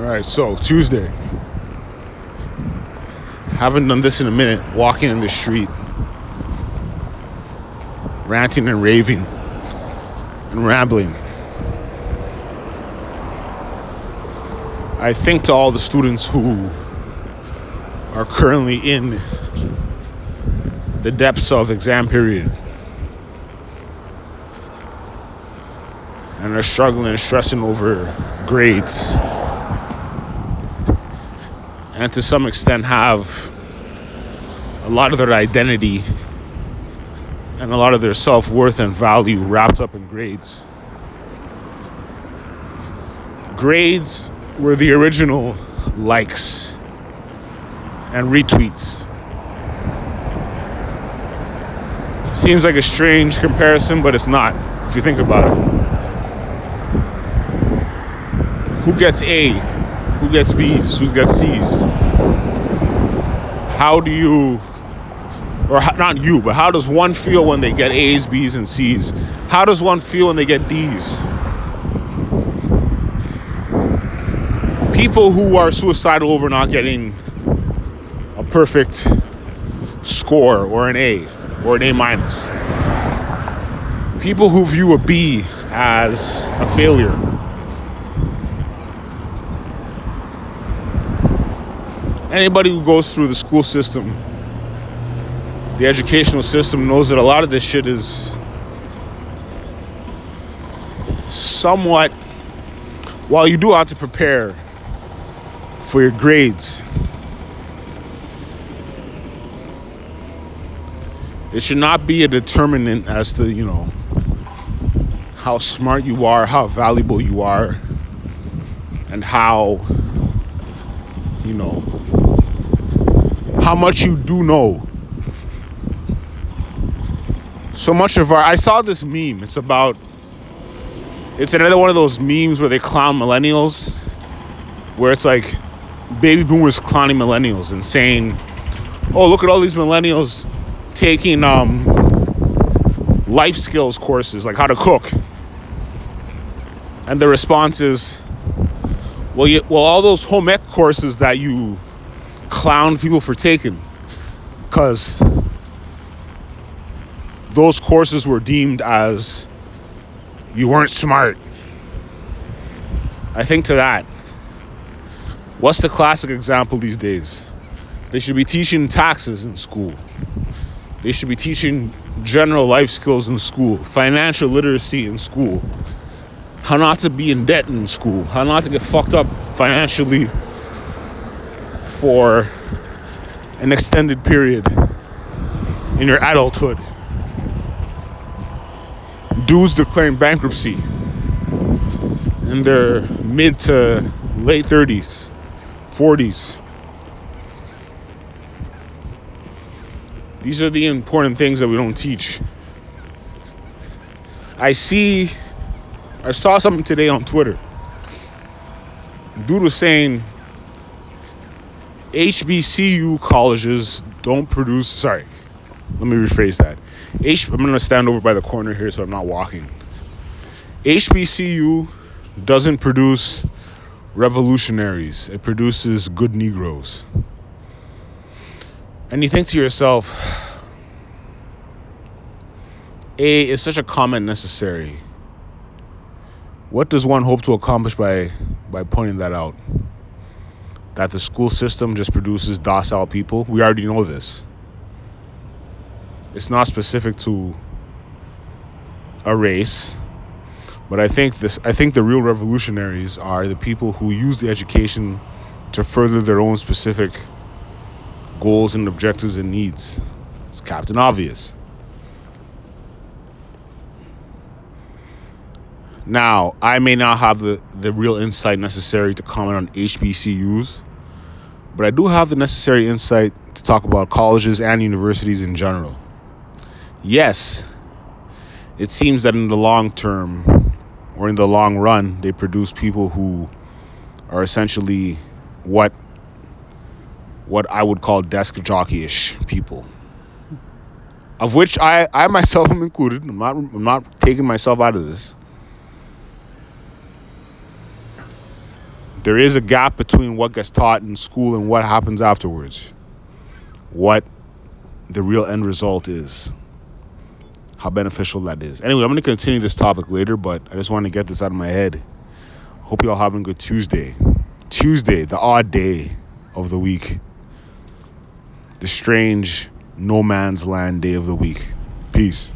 All right, so Tuesday. Haven't done this in a minute. Walking in the street, ranting and raving and rambling. I think to all the students who are currently in the depths of exam period and are struggling and stressing over grades and to some extent have a lot of their identity and a lot of their self-worth and value wrapped up in grades. Grades were the original likes and retweets. Seems like a strange comparison but it's not if you think about it. Who gets A, who gets B's, who gets C's. How do you, or not you, but how does one feel when they get A's, B's, and C's? How does one feel when they get D's? People who are suicidal over not getting a perfect score or an A or an A minus. People who view a B as a failure anybody who goes through the school system, the educational system, knows that a lot of this shit is somewhat, while you do have to prepare for your grades, it should not be a determinant as to, you know, how smart you are, how valuable you are, and how, you know, how much you do know. So much of our I saw this meme. It's about it's another one of those memes where they clown millennials where it's like baby boomers clowning millennials and saying, "Oh, look at all these millennials taking um, life skills courses like how to cook." And the response is, "Well, you, well, all those home ec courses that you clown people for taking because those courses were deemed as you weren't smart. I think to that. What's the classic example these days? They should be teaching taxes in school. They should be teaching general life skills in school, financial literacy in school, how not to be in debt in school, how not to get fucked up financially for an extended period in your adulthood. Dudes declaring bankruptcy in their mid to late 30s, 40s. These are the important things that we don't teach. I see, I saw something today on Twitter. Dude was saying HBCU colleges don't produce. Sorry, let me rephrase that. H, I'm going to stand over by the corner here so I'm not walking. HBCU doesn't produce revolutionaries, it produces good Negroes. And you think to yourself, A, is such a comment necessary? What does one hope to accomplish by, by pointing that out? that the school system just produces docile people. We already know this. It's not specific to a race, but I think this I think the real revolutionaries are the people who use the education to further their own specific goals and objectives and needs. It's Captain Obvious. Now, I may not have the, the real insight necessary to comment on HBCUs, but I do have the necessary insight to talk about colleges and universities in general. Yes, it seems that in the long term or in the long run, they produce people who are essentially what what I would call desk jockey-ish people. Of which I, I myself am included. I'm not I'm not taking myself out of this. There is a gap between what gets taught in school and what happens afterwards. What the real end result is. How beneficial that is. Anyway, I'm going to continue this topic later, but I just wanted to get this out of my head. Hope you all having a good Tuesday. Tuesday, the odd day of the week. The strange no man's land day of the week. Peace.